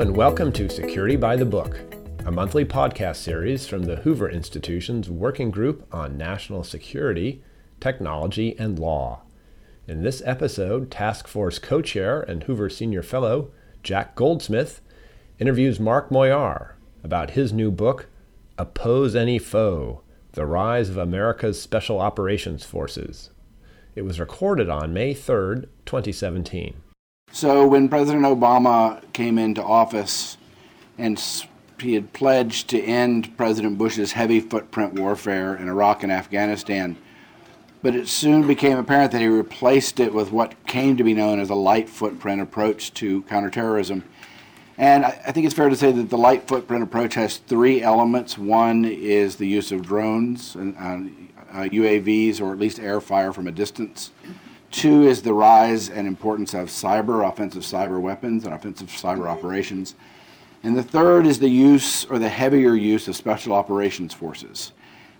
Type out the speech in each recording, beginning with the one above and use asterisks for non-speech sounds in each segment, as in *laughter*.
And welcome to Security by the Book, a monthly podcast series from the Hoover Institution's Working Group on National Security, Technology, and Law. In this episode, Task Force co chair and Hoover Senior Fellow Jack Goldsmith interviews Mark Moyar about his new book, Oppose Any Foe The Rise of America's Special Operations Forces. It was recorded on May 3rd, 2017. So when President Obama came into office and he had pledged to end President Bush's heavy footprint warfare in Iraq and Afghanistan, but it soon became apparent that he replaced it with what came to be known as a light footprint approach to counterterrorism. And I think it's fair to say that the light footprint approach has three elements. One is the use of drones and uh, UAVs, or at least air fire from a distance. Two is the rise and importance of cyber, offensive cyber weapons, and offensive cyber operations. And the third is the use or the heavier use of special operations forces.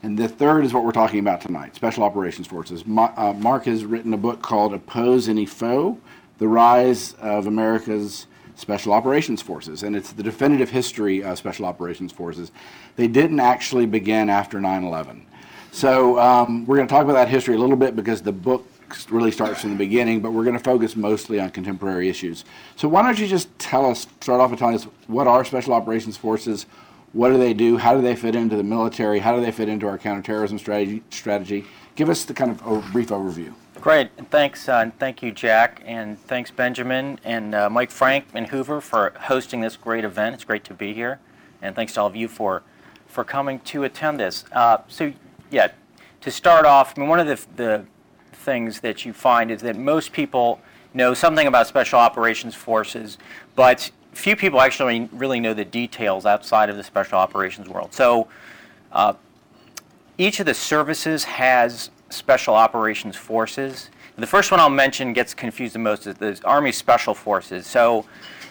And the third is what we're talking about tonight special operations forces. Uh, Mark has written a book called Oppose Any Foe The Rise of America's Special Operations Forces. And it's the definitive history of Special Operations Forces. They didn't actually begin after 9 11. So um, we're going to talk about that history a little bit because the book really starts from the beginning, but we're going to focus mostly on contemporary issues. So why don't you just tell us, start off by telling us what are Special Operations Forces, what do they do, how do they fit into the military, how do they fit into our counterterrorism strategy? strategy? Give us the kind of a brief overview. Great, and thanks, uh, and thank you, Jack, and thanks, Benjamin and uh, Mike Frank and Hoover for hosting this great event. It's great to be here, and thanks to all of you for for coming to attend this. Uh, so, yeah, to start off, I mean, one of the, the things that you find is that most people know something about special operations forces, but few people actually really know the details outside of the special operations world. So uh, each of the services has special operations forces. The first one I'll mention gets confused the most is the Army Special Forces. So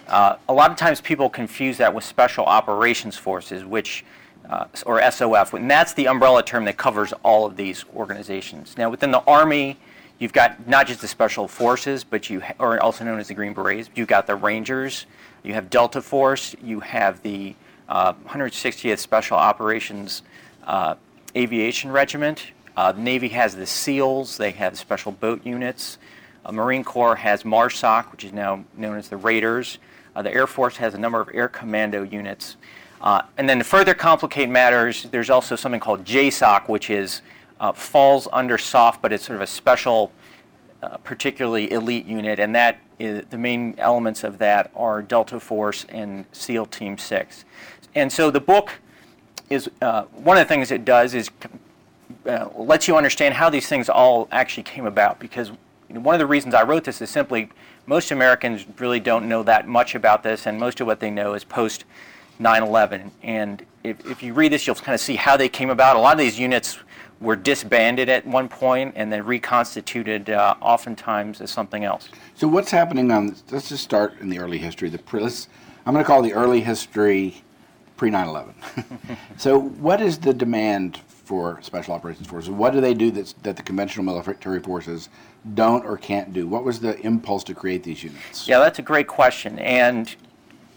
uh, a lot of times people confuse that with Special Operations Forces, which uh, or SOF, and that's the umbrella term that covers all of these organizations. Now, within the Army, you've got not just the Special Forces, but you, ha- also known as the Green Berets, you've got the Rangers, you have Delta Force, you have the uh, 160th Special Operations uh, Aviation Regiment. Uh, the Navy has the SEALs, they have special boat units. Uh, Marine Corps has MARSOC, which is now known as the Raiders. Uh, the Air Force has a number of air commando units. Uh, and then to further complicate matters, there's also something called JSOC, which is uh, falls under SOF, but it's sort of a special, uh, particularly elite unit, and that is, the main elements of that are Delta Force and SEAL Team Six. And so the book is uh, one of the things it does is uh, lets you understand how these things all actually came about, because one of the reasons I wrote this is simply most Americans really don't know that much about this, and most of what they know is post 9/11. And if, if you read this, you'll kind of see how they came about. A lot of these units were disbanded at one point and then reconstituted, uh, oftentimes as something else. So what's happening on? Let's just start in the early history. The let's, I'm going to call the early history pre 9/11. *laughs* so what is the demand for special operations forces? What do they do that that the conventional military forces don't or can't do? What was the impulse to create these units? Yeah, that's a great question. And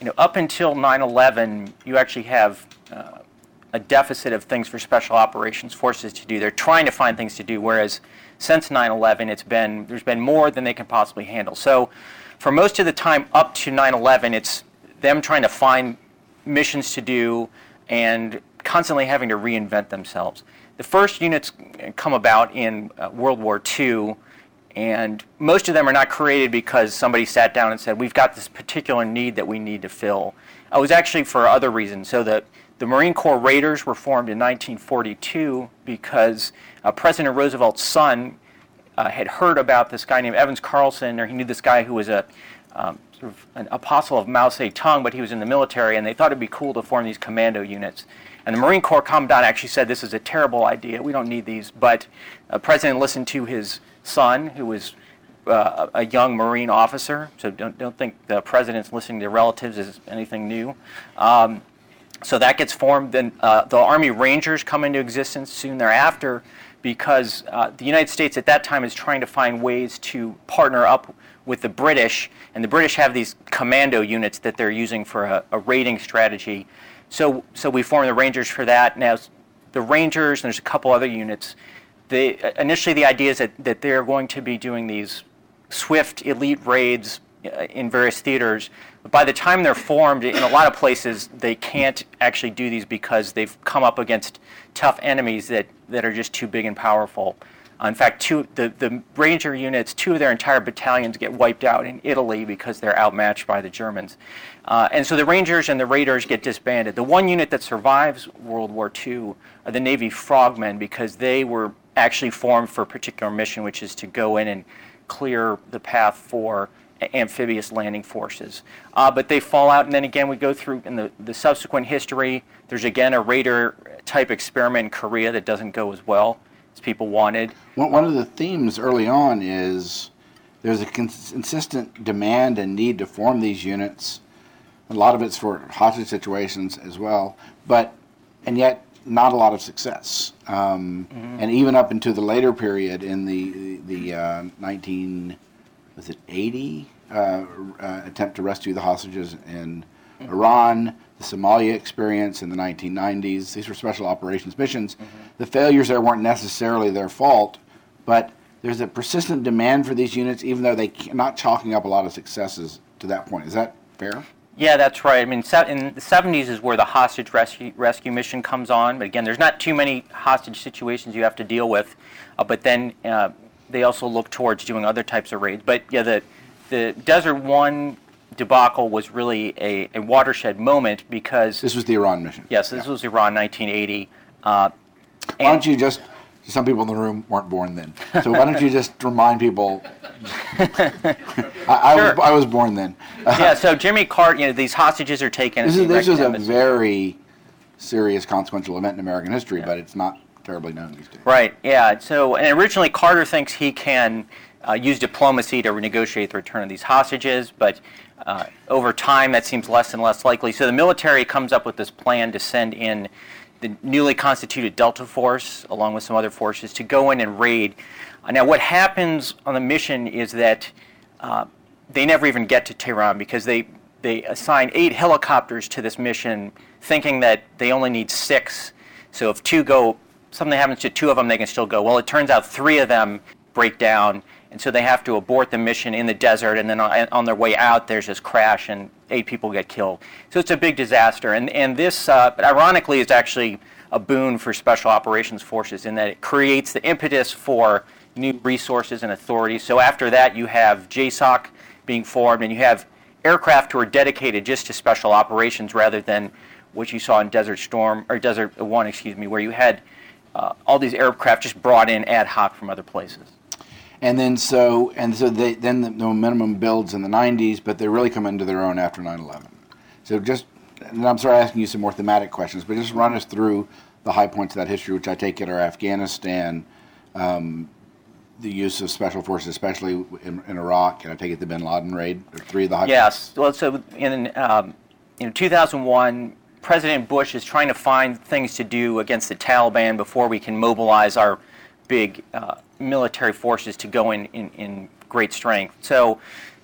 you know, up until 9/11, you actually have uh, a deficit of things for special operations forces to do. They're trying to find things to do, whereas since 9/11, it's been there's been more than they can possibly handle. So, for most of the time up to 9/11, it's them trying to find missions to do and constantly having to reinvent themselves. The first units come about in uh, World War II and most of them are not created because somebody sat down and said, we've got this particular need that we need to fill. It was actually for other reasons. So that the Marine Corps Raiders were formed in 1942 because uh, President Roosevelt's son uh, had heard about this guy named Evans Carlson, or he knew this guy who was a um, sort of an apostle of Mao Zedong, but he was in the military, and they thought it'd be cool to form these commando units. And the Marine Corps Commandant actually said, This is a terrible idea. We don't need these. But the uh, President listened to his son, who was uh, a young Marine officer. So don't, don't think the president's listening to relatives is anything new. Um, so that gets formed. Then uh, the Army Rangers come into existence soon thereafter because uh, the United States at that time is trying to find ways to partner up with the British, and the British have these commando units that they're using for a, a raiding strategy. So, so we form the Rangers for that. Now, the Rangers, and there's a couple other units. They, initially, the idea is that, that they're going to be doing these swift elite raids uh, in various theaters. But by the time they're formed, in a lot of places, they can't actually do these because they've come up against tough enemies that, that are just too big and powerful. Uh, in fact, two, the, the Ranger units, two of their entire battalions get wiped out in Italy because they're outmatched by the Germans. Uh, and so the Rangers and the Raiders get disbanded. The one unit that survives World War II are the Navy Frogmen because they were actually formed for a particular mission, which is to go in and clear the path for amphibious landing forces. Uh, but they fall out, and then again, we go through in the, the subsequent history. There's again a Raider type experiment in Korea that doesn't go as well as people wanted. Well, One of the themes early on is there's a consistent demand and need to form these units. A lot of it's for hostage situations as well, but and yet not a lot of success. Um, mm-hmm. And even up into the later period in the the uh, 19 was it 80 uh, uh, attempt to rescue the hostages in mm-hmm. Iran, the Somalia experience in the 1990s. These were special operations missions. Mm-hmm. The failures there weren't necessarily their fault, but there's a persistent demand for these units, even though they're not chalking up a lot of successes to that point. Is that fair? Yeah, that's right. I mean, in the 70s is where the hostage rescue, rescue mission comes on. But again, there's not too many hostage situations you have to deal with. Uh, but then uh, they also look towards doing other types of raids. But yeah, the the Desert One debacle was really a, a watershed moment because this was the Iran mission. Yes, this yeah. was Iran, 1980. Uh, why don't you just? Some people in the room weren't born then, so why don't you just remind people? I, I, sure. was, I was born then. yeah, so Jimmy Carter, you know, these hostages are taken. This is this is a very serious, consequential event in American history, yeah. but it's not terribly known these days. Right. Yeah. So, and originally Carter thinks he can uh, use diplomacy to renegotiate the return of these hostages, but uh, over time that seems less and less likely. So the military comes up with this plan to send in the newly constituted Delta Force, along with some other forces, to go in and raid. Uh, now, what happens on the mission is that uh, they never even get to Tehran because they they assign eight helicopters to this mission, thinking that they only need six. So if two go something happens to two of them, they can still go. Well, it turns out three of them break down, and so they have to abort the mission in the desert, and then on, on their way out, there's this crash, and eight people get killed. So it's a big disaster. And, and this, uh, ironically, is actually a boon for special operations forces in that it creates the impetus for new resources and authorities. So after that, you have JSOC being formed, and you have aircraft who are dedicated just to special operations rather than what you saw in Desert Storm, or Desert One, excuse me, where you had uh, all these aircraft just brought in ad hoc from other places. And then so and so they, then the, the momentum builds in the 90s, but they really come into their own after 9/11. So just and I'm sorry asking you some more thematic questions, but just run us through the high points of that history, which I take it are Afghanistan, um, the use of special forces, especially in, in, Iraq, and I take it the Bin Laden raid, or three of the high yes. Points. Well, so in um, in 2001, President Bush is trying to find things to do against the Taliban before we can mobilize our big uh, military forces to go in, in, in great strength. So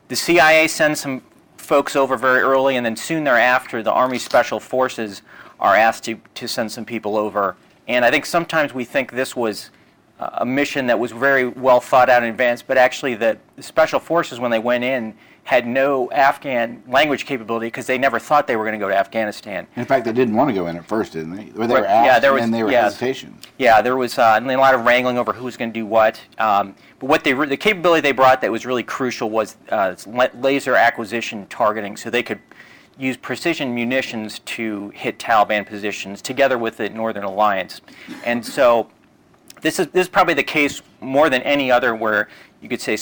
the CIA sends some folks over very early, and then soon thereafter, the Army Special Forces are asked to, to send some people over. And I think sometimes we think this was a mission that was very well thought out in advance, but actually the Special Forces, when they went in, had no Afghan language capability because they never thought they were going to go to Afghanistan. In fact, they didn't want to go in at first, didn't they? Or they were asked, yeah, there was, and they were yeah, hesitation. Yeah, there was uh, a lot of wrangling over who was going to do what. Um, but what they the capability they brought that was really crucial was uh, laser acquisition targeting, so they could use precision munitions to hit Taliban positions together with the Northern Alliance, and so. This is, this is probably the case more than any other where you could say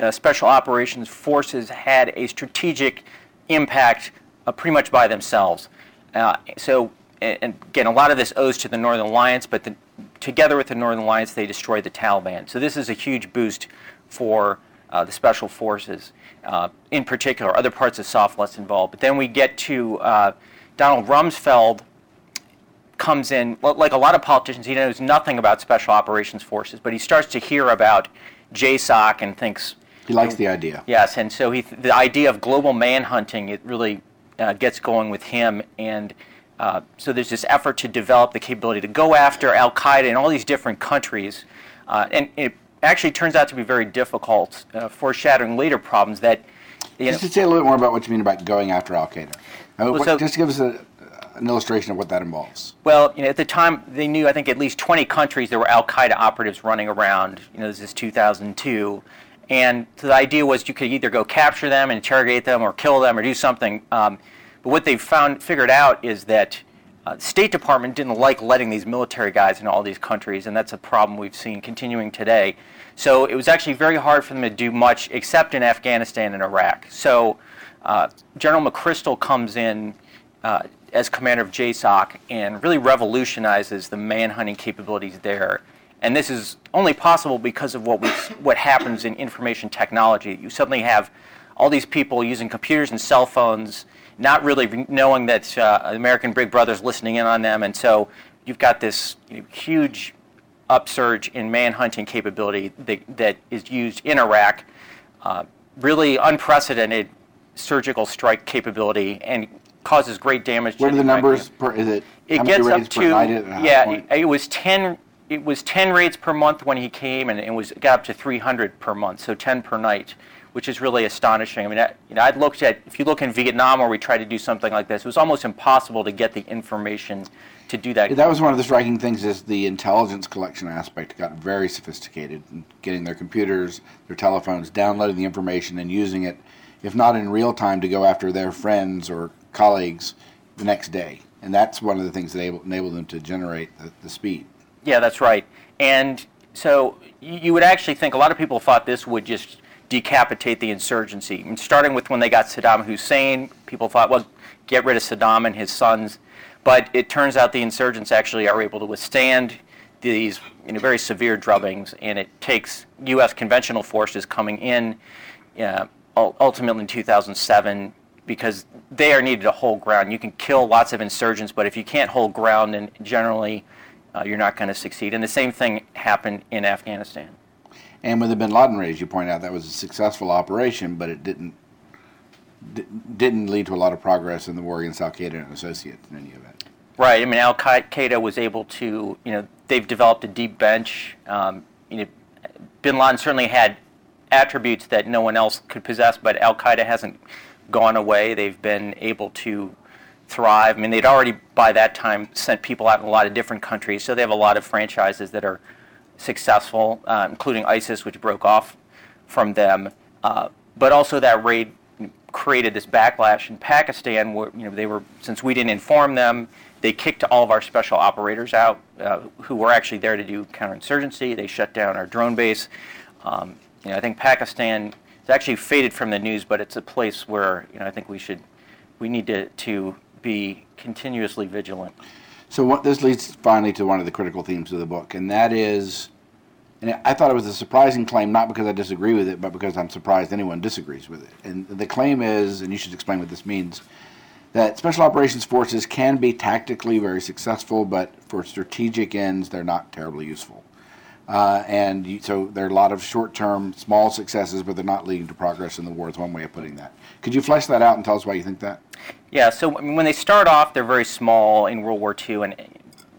uh, special operations forces had a strategic impact uh, pretty much by themselves. Uh, so, and again, a lot of this owes to the Northern Alliance, but the, together with the Northern Alliance, they destroyed the Taliban. So this is a huge boost for uh, the special forces, uh, in particular. Other parts of SOF less involved. But then we get to uh, Donald Rumsfeld comes in, like a lot of politicians, he knows nothing about special operations forces, but he starts to hear about JSOC and thinks. He likes the idea. Yes, and so he, the idea of global manhunting, it really uh, gets going with him. And uh, so there's this effort to develop the capability to go after Al Qaeda in all these different countries. Uh, and it actually turns out to be very difficult, uh, foreshadowing later problems that. You just know, to say a little bit more about what you mean about going after Al Qaeda. Well, what, so, just give us a, an illustration of what that involves. Well, you know, at the time they knew I think at least 20 countries there were Al Qaeda operatives running around. You know, this is 2002, and so the idea was you could either go capture them, interrogate them, or kill them, or do something. Um, but what they found figured out is that uh, State Department didn't like letting these military guys in all these countries, and that's a problem we've seen continuing today. So it was actually very hard for them to do much except in Afghanistan and Iraq. So uh, General McChrystal comes in uh, as commander of JSOC and really revolutionizes the manhunting capabilities there. And this is only possible because of what what happens in information technology. You suddenly have all these people using computers and cell phones, not really knowing that uh, American Big Brother's listening in on them, and so you've got this you know, huge upsurge in manhunting capability that, that is used in Iraq. Uh, really unprecedented surgical strike capability, and causes great damage. What are the numbers per? Is it? It gets up to yeah. It, it, was ten. It was ten raids per month when he came, and it was got up to 300 per month, so 10 per night, which is really astonishing. I mean, I, you know, I'd looked at if you look in Vietnam where we tried to do something like this, it was almost impossible to get the information to do that. That was one of the striking things is the intelligence collection aspect got very sophisticated, in getting their computers, their telephones, downloading the information and using it, if not in real time, to go after their friends or colleagues the next day. And that's one of the things that enabled them to generate the, the speed. Yeah, that's right. And so you would actually think a lot of people thought this would just decapitate the insurgency. Mean, starting with when they got Saddam Hussein, people thought, well, get rid of Saddam and his sons. But it turns out the insurgents actually are able to withstand these you know, very severe drubbings, and it takes U.S. conventional forces coming in uh, ultimately in 2007 because they are needed to hold ground. You can kill lots of insurgents, but if you can't hold ground, then generally uh, you're not going to succeed. And the same thing happened in Afghanistan. And with the Bin Laden raid, as you point out, that was a successful operation, but it didn't didn't lead to a lot of progress in the war against Al Qaeda and associates in any event. Right. I mean, Al Qaeda was able to, you know, they've developed a deep bench. Um, you know, Bin Laden certainly had attributes that no one else could possess, but Al Qaeda hasn't gone away. They've been able to thrive. I mean, they'd already by that time sent people out in a lot of different countries, so they have a lot of franchises that are successful, uh, including ISIS, which broke off from them. Uh, but also that raid created this backlash in Pakistan, where you know they were since we didn't inform them, they kicked all of our special operators out, uh, who were actually there to do counterinsurgency. They shut down our drone base. Um, you know, I think Pakistan it's actually faded from the news, but it's a place where you know I think we should we need to to be continuously vigilant. So what, this leads finally to one of the critical themes of the book, and that is, and I thought it was a surprising claim, not because I disagree with it, but because I'm surprised anyone disagrees with it. And the claim is, and you should explain what this means, that special operations forces can be tactically very successful, but for strategic ends, they're not terribly useful. Uh, and you, so there are a lot of short-term, small successes, but they're not leading to progress in the war. Is one way of putting that. Could you flesh that out and tell us why you think that? Yeah. So when they start off, they're very small in World War II, and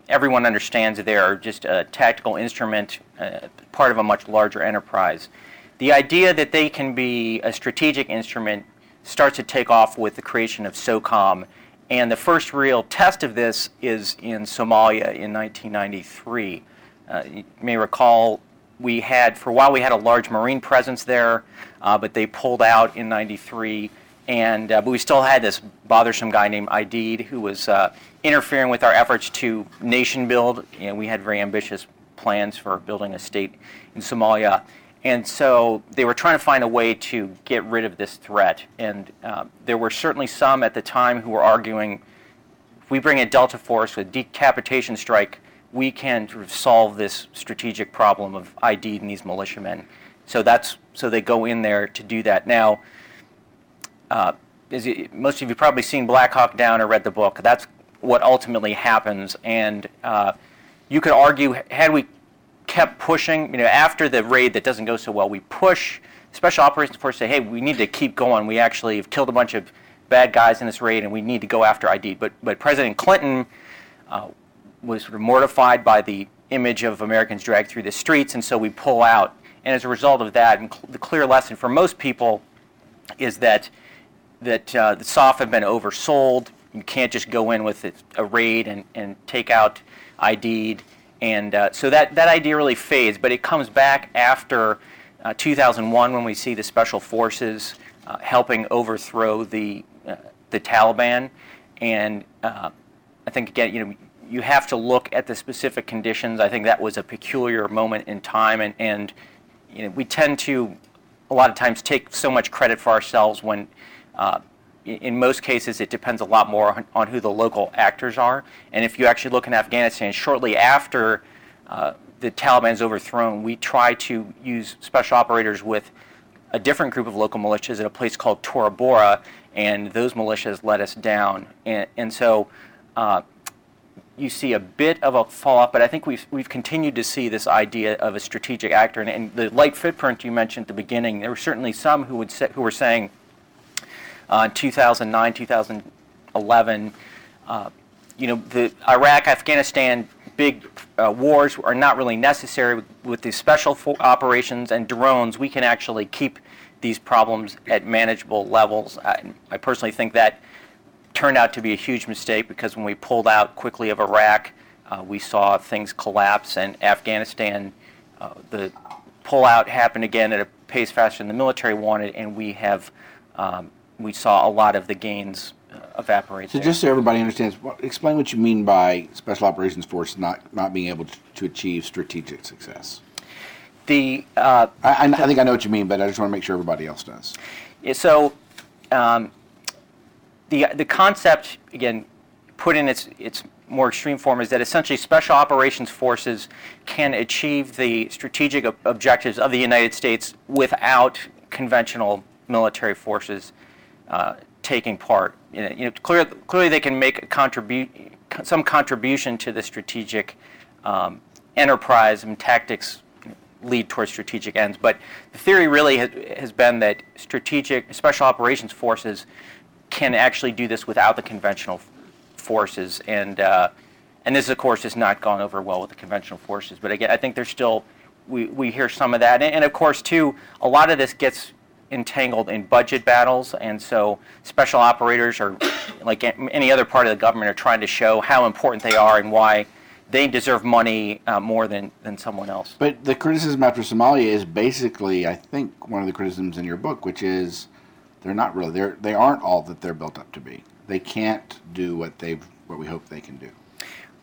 everyone understands that they are just a tactical instrument, uh, part of a much larger enterprise. The idea that they can be a strategic instrument starts to take off with the creation of SOCOM. And the first real test of this is in Somalia in 1993. Uh, you may recall we had, for a while, we had a large Marine presence there, uh, but they pulled out in 93. And, uh, but we still had this bothersome guy named Aidid who was uh, interfering with our efforts to nation build. And we had very ambitious plans for building a state in Somalia. And so they were trying to find a way to get rid of this threat. And uh, there were certainly some at the time who were arguing if we bring a Delta Force with decapitation strike, we can sort of solve this strategic problem of Aidid in these militiamen. So that's so they go in there to do that. Now, uh, most of you probably seen Black Hawk Down or read the book. That's what ultimately happens. And uh, you could argue, had we kept pushing, you know, after the raid that doesn't go so well, we push special operations force say, hey, we need to keep going. We actually have killed a bunch of bad guys in this raid, and we need to go after Aidid. But but President Clinton uh, was sort of mortified by the image of Americans dragged through the streets, and so we pull out. And as a result of that, and cl- the clear lesson for most people is that that uh, the SOF have been oversold. You can't just go in with a raid and, and take out Aidid. And uh, so that, that idea really fades, but it comes back after uh, 2001 when we see the special forces uh, helping overthrow the, uh, the Taliban. And uh, I think, again, you know, you have to look at the specific conditions. I think that was a peculiar moment in time, and, and you know, we tend to a lot of times take so much credit for ourselves when uh, in most cases it depends a lot more on, on, who the local actors are. And if you actually look in Afghanistan, shortly after uh, the Taliban is overthrown, we try to use special operators with a different group of local militias at a place called Tora Bora, and those militias let us down. And, and so uh, you see a bit of a fall off, but I think we've, we've continued to see this idea of a strategic actor. And, and the light footprint you mentioned at the beginning, there were certainly some who, would say, who were saying uh, in 2009, 2011, uh, you know, the Iraq, Afghanistan big uh, wars are not really necessary. With, with these special operations and drones, we can actually keep these problems at manageable levels. I, I personally think that turned out to be a huge mistake because when we pulled out quickly of Iraq, uh, we saw things collapse, and Afghanistan, uh, the pullout happened again at a pace faster than the military wanted, and we have um, we saw a lot of the gains uh, evaporate. So, there. just so everybody understands, what, explain what you mean by Special Operations Force not not being able to, to achieve strategic success. The uh, I, I, think I know what you mean, but I just want to make sure everybody else does. So. Um, the, the concept, again, put in its, its more extreme form, is that essentially special operations forces can achieve the strategic ob- objectives of the United States without conventional military forces uh, taking part. You know, you know, clear, clearly, they can make contribu- some contribution to the strategic um, enterprise and tactics lead towards strategic ends. But the theory really has, has been that strategic special operations forces can actually do this without the conventional forces. And, uh, and this, of course, has not gone over well with the conventional forces. But again, I think there's still, we, we hear some of that. And, and of course, too, a lot of this gets entangled in budget battles. And so special operators are, like any other part of the government, are trying to show how important they are and why they deserve money uh, more than, than someone else. But the criticism after Somalia is basically, I think, one of the criticisms in your book, which is they're not really. They're they aren't all that they're built up to be. They can't do what they've what we hope they can do.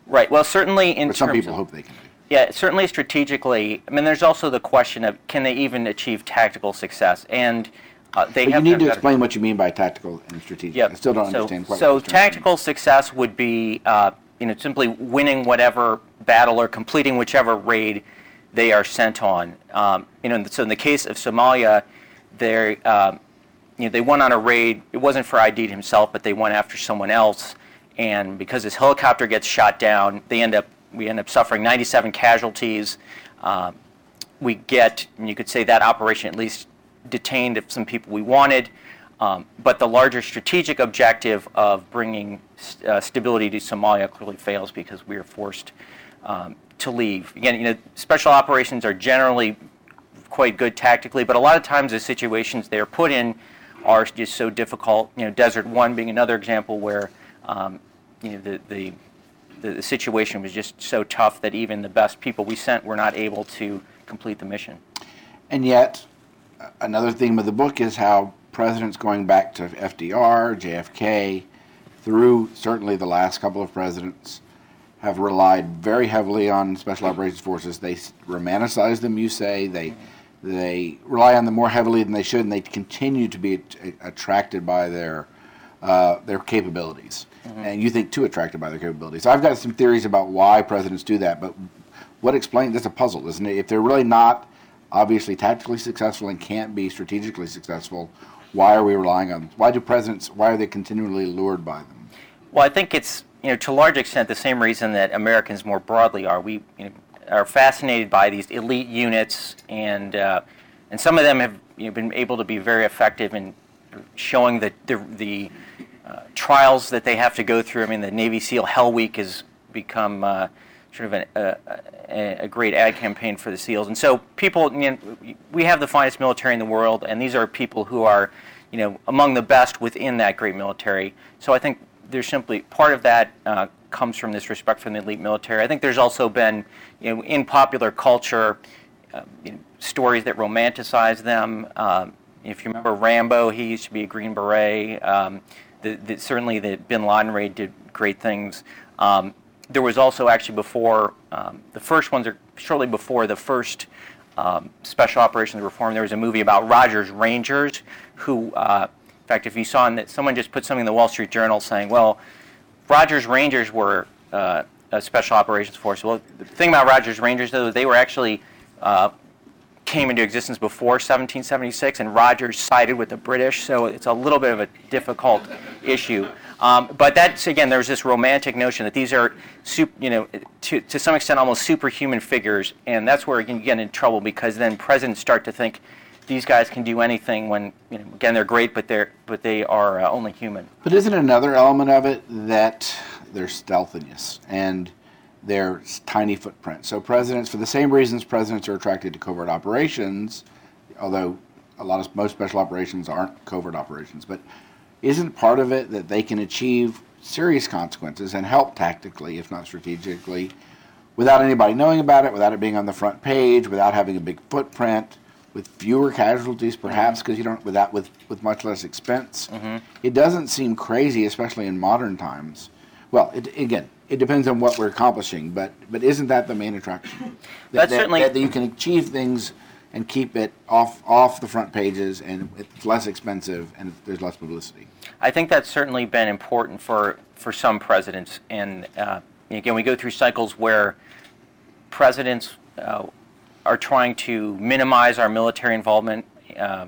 Right. Well, certainly in some people hope they can do. Yeah, certainly strategically. I mean, there's also the question of can they even achieve tactical success, and uh, they but have. You need to explain what you mean by tactical and strategic. Yep. I still don't so, understand quite. So tactical success would be, uh, you know, simply winning whatever battle or completing whichever raid they are sent on. Um, you know, so in the case of Somalia, they um, you know, they went on a raid. It wasn't for Aidid himself, but they went after someone else. And because his helicopter gets shot down, they end up we end up suffering 97 casualties. Uh, we get, you could say that operation at least detained some people we wanted. Um, but the larger strategic objective of bringing st- uh, stability to Somalia clearly fails because we are forced um, to leave. Again, you know, special operations are generally quite good tactically, but a lot of times the situations they are put in are just so difficult. You know, Desert One being another example where um, you know the, the the situation was just so tough that even the best people we sent were not able to complete the mission. And yet, another theme of the book is how presidents going back to FDR, JFK, through certainly the last couple of presidents, have relied very heavily on special operations forces. They romanticize them, you say. They mm-hmm they rely on them more heavily than they should, and they continue to be attracted by their uh, their capabilities. Mm-hmm. And you think too attracted by their capabilities. I've got some theories about why presidents do that, but what explains that's a puzzle, isn't it? If they're really not obviously tactically successful and can't be strategically successful, why are we relying on? Them? Why do presidents? Why are they continually lured by them? Well, I think it's you know, to a large extent, the same reason that Americans more broadly are. We you know, are fascinated by these elite units, and uh, and some of them have you know, been able to be very effective in showing the the, the uh, trials that they have to go through. I mean, the Navy SEAL Hell Week has become uh, sort of an, a, a, great ad campaign for the SEALs. And so people, you know, we have the finest military in the world, and these are people who are, you know, among the best within that great military. So I think there's simply part of that uh, comes from this respect for the elite military. I think there's also been, you know, in popular culture, uh, you know, stories that romanticize them. Um, if you remember Rambo, he used to be a Green Beret. Um, the, the, certainly, the Bin Laden raid did great things. Um, there was also actually before um, the first ones are shortly before the first um, special operations reform. There was a movie about Rogers Rangers, who, uh, in fact, if you saw that, someone just put something in the Wall Street Journal saying, "Well, Rogers Rangers were uh, a special operations force." Well, the thing about Rogers Rangers though, they were actually uh, came into existence before 1776, and Rogers sided with the British, so it's a little bit of a difficult issue. Um, but that's again, there's this romantic notion that these are, you know, to, to some extent almost superhuman figures, and that's where you can get in trouble because then presidents start to think these guys can do anything when, you know, again, they're great, but they're but they are uh, only human. But isn't another element of it that their stealthiness and their tiny footprint? So presidents, for the same reasons presidents are attracted to covert operations, although a lot of most special operations aren't covert operations, but isn't part of it that they can achieve serious consequences and help tactically, if not strategically, without anybody knowing about it, without it being on the front page, without having a big footprint, with fewer casualties perhaps because mm-hmm. you don't without with with much less expense. Mm-hmm. It doesn't seem crazy, especially in modern times. Well, it, again, it depends on what we're accomplishing, but but isn't that the main attraction? *laughs* That, That's that, certainly that you can achieve things and keep it off off the front pages, and it's less expensive, and there's less publicity. I think that's certainly been important for for some presidents, and uh, again, we go through cycles where presidents uh, are trying to minimize our military involvement. Uh,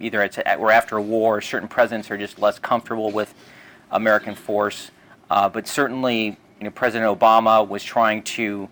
either it's we're after a war, certain presidents are just less comfortable with American force, uh, but certainly, you know, President Obama was trying to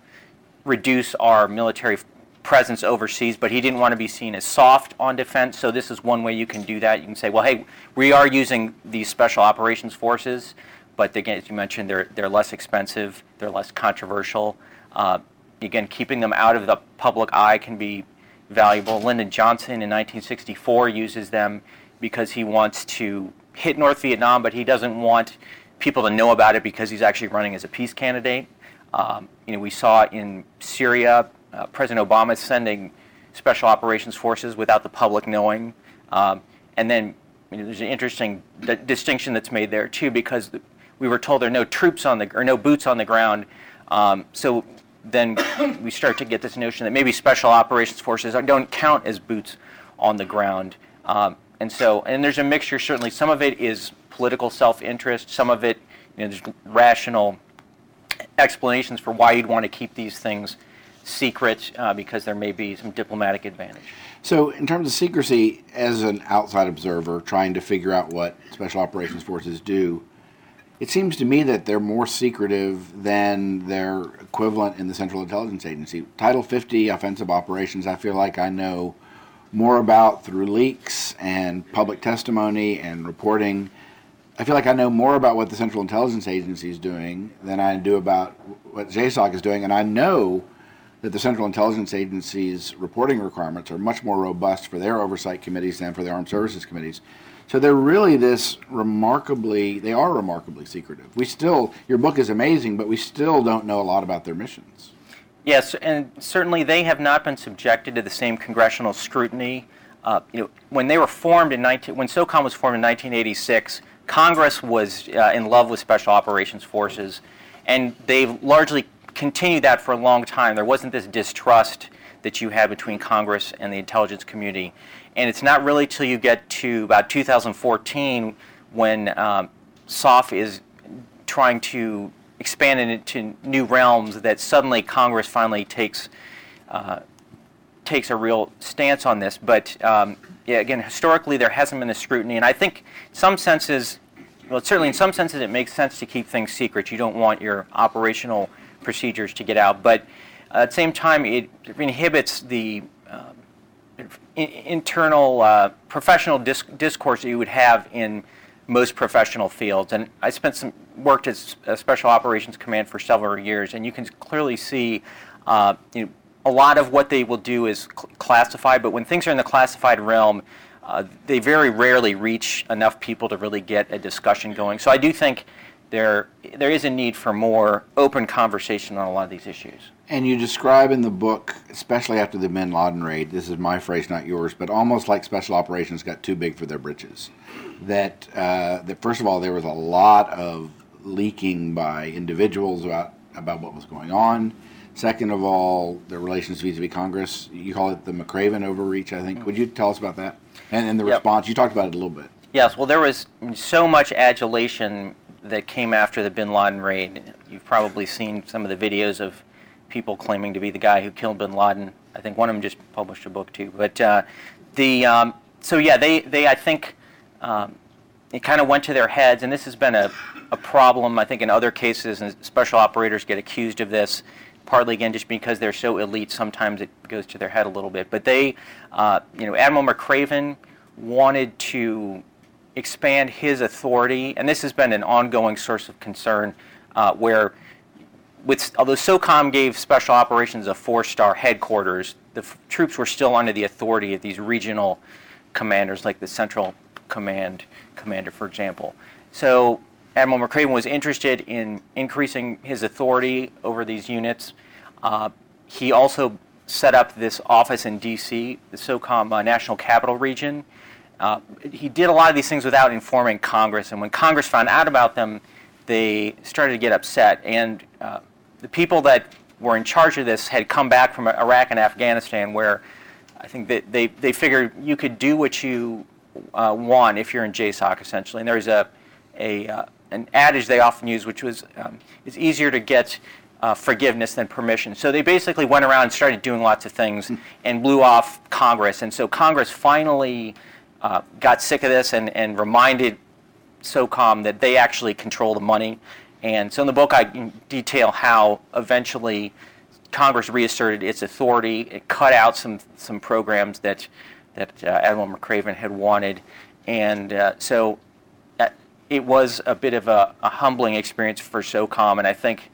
reduce our military presence overseas, but he didn't want to be seen as soft on defense. So this is one way you can do that. You can say, well, hey, we are using these special operations forces, but again, as you mentioned, they're they're less expensive, they're less controversial. Uh, again, keeping them out of the public eye can be valuable. Lyndon Johnson in 1964 uses them because he wants to hit North Vietnam, but he doesn't want people to know about it because he's actually running as a peace candidate. Um, you know, we saw in Syria uh, President Obama sending special operations forces without the public knowing. Um, and then you know, there's an interesting d- distinction that's made there too, because we were told there are no troops on the or no boots on the ground. Um, so then we start to get this notion that maybe special operations forces don't count as boots on the ground. Um, and so, and there's a mixture. Certainly, some of it is political self-interest. Some of it, you know, there's rational explanations for why you'd want to keep these things secret uh, because there may be some diplomatic advantage. So, in terms of secrecy, as an outside observer trying to figure out what special operations forces do, it seems to me that they're more secretive than their equivalent in the Central Intelligence Agency. Title 50 offensive operations, I feel like I know more about through leaks and public testimony and reporting. I feel like I know more about what the Central Intelligence Agency is doing than I do about what JSOC is doing, and I know that the Central Intelligence Agency's reporting requirements are much more robust for their oversight committees than for the Armed Services Committees. So they're really this remarkably, they are remarkably secretive. We still, your book is amazing, but we still don't know a lot about their missions. Yes, and certainly they have not been subjected to the same congressional scrutiny. Uh, you know, when they were formed in 19, when SOCOM was formed in 1986, Congress was uh, in love with Special Operations Forces, and they've largely continued that for a long time. There wasn't this distrust that you had between Congress and the intelligence community. And it's not really till you get to about 2014 when um, SOF is trying to expand into new realms that suddenly Congress finally takes uh, takes a real stance on this. But um, yeah, again, historically there hasn't been the scrutiny, and I think some senses well, certainly in some senses it makes sense to keep things secret. You don't want your operational procedures to get out, but at the same time, it inhibits the internal uh, professional disc- discourse that you would have in most professional fields. And I spent some worked as a special operations command for several years, and you can clearly see, uh, you know, a lot of what they will do is cl- classified. But when things are in the classified realm, uh, they very rarely reach enough people to really get a discussion going. So I do think there there is a need for more open conversation on a lot of these issues. And you describe in the book, especially after the Bin Laden raid, this is my phrase, not yours, but almost like special operations got too big for their britches. That uh, that first of all, there was a lot of leaking by individuals about about what was going on. Second of all, the relations vis-a-vis Congress. You call it the McRaven overreach, I think. Mm-hmm. Would you tell us about that? And, and the yep. response. You talked about it a little bit. Yes. Well, there was so much adulation that came after the Bin Laden raid. You've probably seen some of the videos of people claiming to be the guy who killed Bin Laden. I think one of them just published a book too. But uh, the um, so yeah, they they I think um, it kind of went to their heads, and this has been a, a problem I think in other cases, and special operators get accused of this partly again just because they're so elite, sometimes it goes to their head a little bit. But they, uh, you know, Admiral McRaven wanted to expand his authority, and this has been an ongoing source of concern uh, where. With, although SOCOM gave special operations a four-star headquarters, the f- troops were still under the authority of these regional commanders, like the Central Command commander, for example. So Admiral McRaven was interested in increasing his authority over these units. Uh, he also set up this office in D.C., the SOCOM uh, National Capital Region. Uh, he did a lot of these things without informing Congress, and when Congress found out about them, they started to get upset. And uh, the people that were in charge of this had come back from Iraq and Afghanistan, where I think that they, they figured you could do what you uh, want if you're in JSOC, essentially. And there's a, a uh, an adage they often use, which was um, it's easier to get uh, forgiveness than permission. So they basically went around and started doing lots of things hmm. and blew off Congress. And so Congress finally uh, got sick of this and, and reminded SOCOM that they actually control the money. And so in the book, I detail how eventually Congress reasserted its authority. It cut out some some programs that that uh, Admiral McRaven had wanted, and uh, so it was a bit of a, a humbling experience for SOCOM, and I think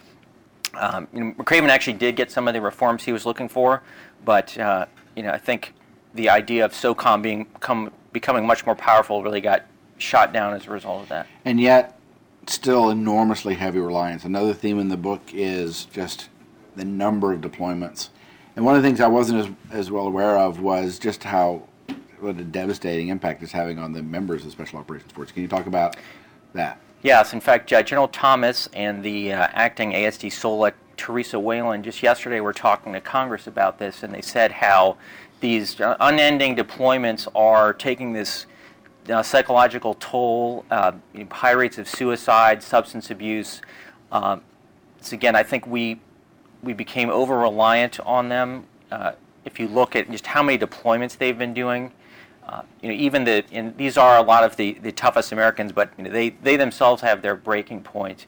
um, you know, McRaven actually did get some of the reforms he was looking for, but uh, you know I think the idea of SOCOM being come, becoming much more powerful really got shot down as a result of that. And yet, still enormously heavy reliance. Another theme in the book is just the number of deployments. And one of the things I wasn't as, as well aware of was just how what a devastating impact it's having on the members of Special Operations Force. Can you talk about that. Yes, in fact, uh, General Thomas and the uh, acting ASD SO/LIC, Theresa Whelan, just yesterday were talking to Congress about this, and they said how these uh, unending deployments are taking this uh, psychological toll, uh, high rates of suicide, substance abuse. Um, so again, I think we we became over reliant on them. Uh, if you look at just how many deployments they've been doing, uh, you know, even the, and these are a lot of the, the toughest Americans, but you know, they, they themselves have their breaking point.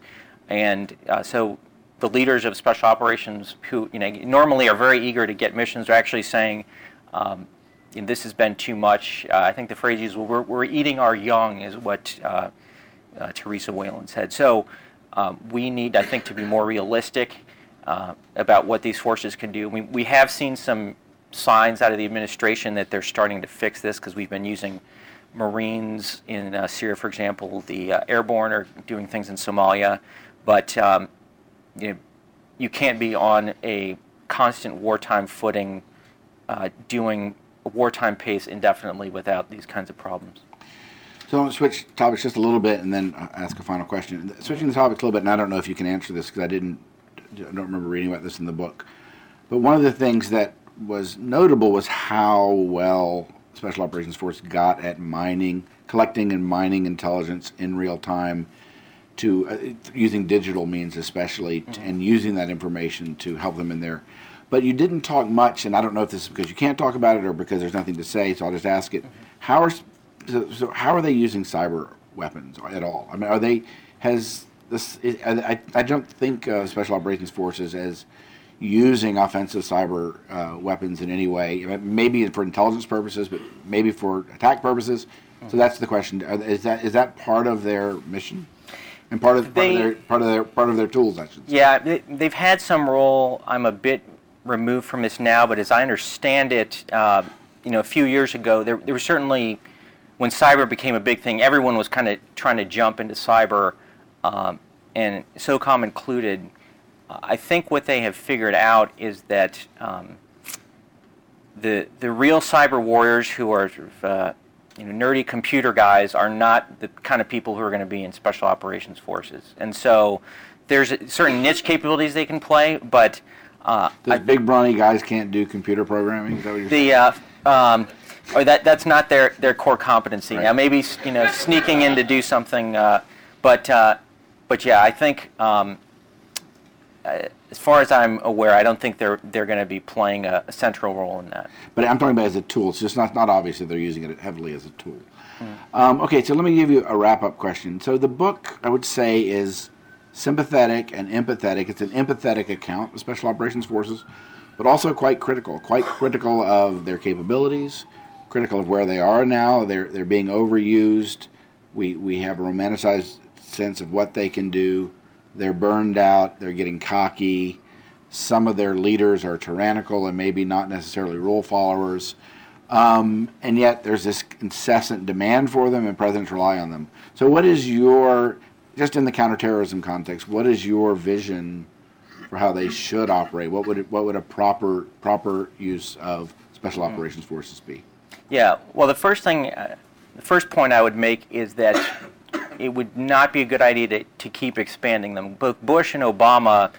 And uh, so the leaders of special operations who, you know, normally are very eager to get missions are actually saying, um, know, this has been too much. Uh, I think the phrase is, well, we're, we're eating our young is what uh, uh, Theresa Whelan said. So um, we need, I think, to be more realistic about what these forces can do. We, we have seen some signs out of the administration that they're starting to fix this because we've been using Marines in uh, Syria, for example. The uh, airborne are doing things in Somalia, but um, you, know, you can't be on a constant wartime footing, uh, doing wartime pace indefinitely without these kinds of problems. So I'm going to switch topics just a little bit and then ask a final question. Switching the topics a little bit, and I don't know if you can answer this because I didn't, I don't remember reading about this in the book. But one of the things that was notable was how well Special Operations Force got at mining, collecting and mining intelligence in real time, to uh, using digital means especially, mm-hmm. and using that information to help them in there. But you didn't talk much, and I don't know if this is because you can't talk about it or because there's nothing to say. So I'll just ask it: mm-hmm. How are so, so, how are they using cyber weapons at all? I mean, are they has this? I, I don't think uh, Special Operations Forces as using offensive cyber uh, weapons in any way. Maybe for intelligence purposes, but maybe for attack purposes. So that's the question: Is that is that part of their mission? And part of, they, part of their part of their part of their tools, I should say. Yeah, they've had some role. I'm a bit removed from this now, but as I understand it, uh, you know, a few years ago, there, there was certainly when cyber became a big thing, everyone was kind of trying to jump into cyber, um, and SOCOM included. I think what they have figured out is that um, the the real cyber warriors who are uh, you know nerdy computer guys are not the kind of people who are going to be in special operations forces, and so there's certain niche capabilities they can play, but uh, Those big brawny guys can't do computer programming. Is that what you're the uh, um, or that that's not their their core competency. Right. Now maybe you know sneaking in to do something, uh, but uh, but yeah, I think um, uh, as far as I'm aware, I don't think they're they're going to be playing a, a, central role in that. But I'm talking about as a tool. It's just not not obvious that they're using it heavily as a tool. Mm. Um, okay, so let me give you a wrap up question. So the book, I would say, is sympathetic and empathetic. It's an empathetic account of Special Operations Forces, but also quite critical, quite critical of their capabilities, critical of where they are now. They're, they're being overused. We, we have a romanticized sense of what they can do. They're burned out. They're getting cocky. Some of their leaders are tyrannical and maybe not necessarily rule followers. Um, and yet there's this incessant demand for them, and presidents rely on them. So, what is your just in the counterterrorism context, what is your vision for how they should operate? What would it, what would a proper proper use of special hmm. operations forces be? Yeah. Well, the first thing, uh, the first point I would make is that it would not be a good idea to, to keep expanding them. Both Bush and Obama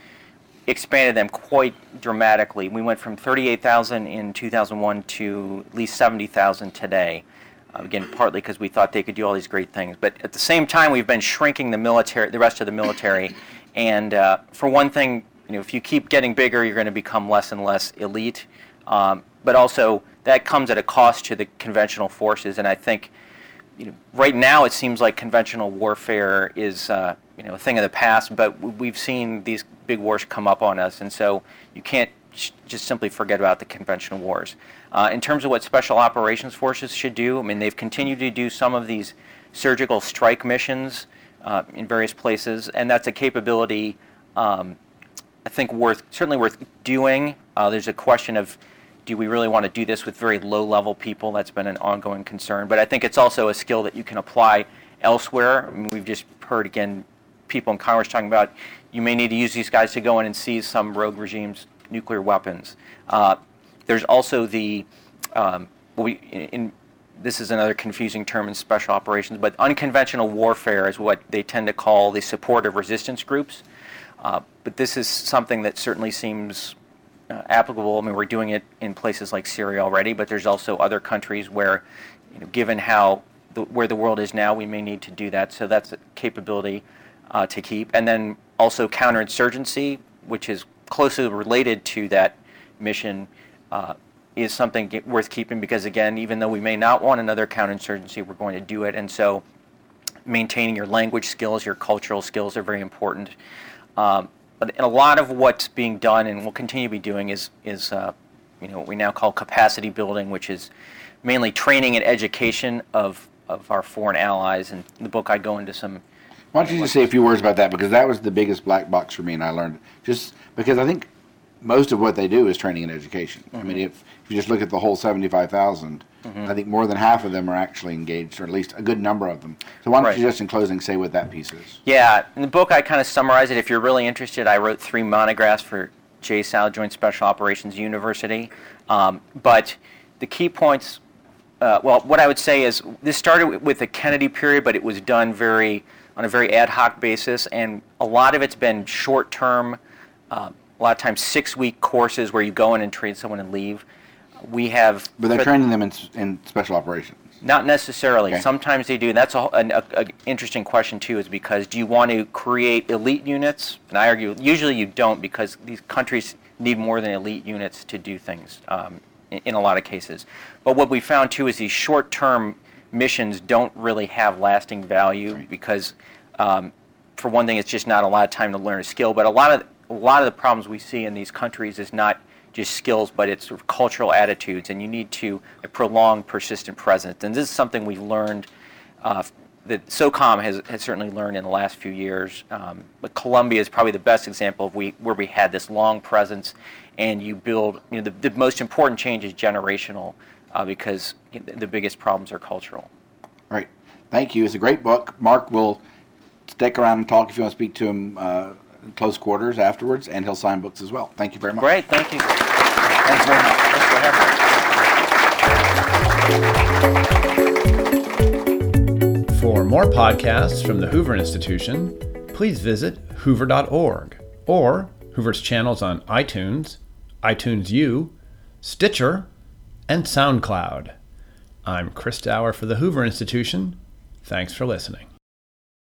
expanded them quite dramatically. We went from 38,000 in 2001 to at least 70,000 today. Uh, again, partly because we thought they could do all these great things, but at the same time, we've been shrinking the military, the rest of the military. *laughs* And uh, for one thing, you know, if you keep getting bigger, you're going to become less and less elite. Um, but also, that comes at a cost to the conventional forces. And I think, you know, right now it seems like conventional warfare is, uh, you know, a thing of the past. But we've seen these big wars come up on us, and so you can't just simply forget about the conventional wars. Uh, in terms of what special operations forces should do, I mean, they've continued to do some of these surgical strike missions uh, in various places, and that's a capability um, I think worth certainly worth doing. Uh, there's a question of do we really want to do this with very low level people? That's been an ongoing concern, but I think it's also a skill that you can apply elsewhere. I mean, we've just heard again people in Congress talking about you may need to use these guys to go in and seize some rogue regimes nuclear weapons. Uh, there's also the, um, we, in, this is another confusing term in special operations, but unconventional warfare is what they tend to call the support of resistance groups. Uh, but this is something that certainly seems uh, applicable. I mean, we're doing it in places like Syria already, but there's also other countries where, you know, given how the, where the world is now, we may need to do that. So that's a capability uh, to keep. And then also counterinsurgency, which is closely related to that mission uh, is something worth keeping because, again, even though we may not want another counterinsurgency, we're going to do it. And so maintaining your language skills, your cultural skills are very important. Um, but a lot of what's being done and will continue to be doing is, is uh, you know, what we now call capacity building, which is mainly training and education of, of our foreign allies. And in the book, I go into some why don't you just say a few words about that? Because that was the biggest black box for me, and I learned just because I think most of what they do is training and education. Mm-hmm. I mean, mm-hmm. if, if you just look at the whole 75,000, mm-hmm. I think more than half of them are actually engaged, or at least a good number of them. So why don't right. you just in closing say what that piece is? Yeah, in the book I kind of summarize it. If you're really interested, I wrote three monographs for JSOU, Joint Special Operations University. Um, but the key points, uh, well, what I would say is this started with the Kennedy period, but it was done very on a very ad hoc basis, and a lot of it's been short term, uh, a lot of times six week courses where you go in and train someone and leave. We have. But they're training them in, in special operations. Not necessarily. Okay. Sometimes they do. And that's an interesting question too, is because do you want to create elite units? And I argue usually you don't because these countries need more than elite units to do things um, in, in, a lot of cases. But what we found too is these short-term missions don't really have lasting value right. because, um, for one thing, it's just not a lot of time to learn a skill. But a lot of a lot of the problems we see in these countries is not just skills, but it's sort of cultural attitudes, and you need to a prolonged, persistent presence. And this is something we've learned. Uh, that SOCOM has, has certainly learned in the last few years. Um, but Colombia is probably the best example of we, where we had this long presence, and you build. You know, the, the most important change is generational, uh, because the biggest problems are cultural. Right. Thank you. It's a great book. Mark will stick around and talk if you want to speak to him uh, in close quarters afterwards, and he'll sign books as well. Thank you very much. Great. Thank you. Thanks very much. Thanks for having me. For more podcasts from the Hoover Institution, please visit hoover.org or Hoover's channels on iTunes, iTunes U, Stitcher, and SoundCloud. I'm Chris Dower for the Hoover Institution. Thanks for listening.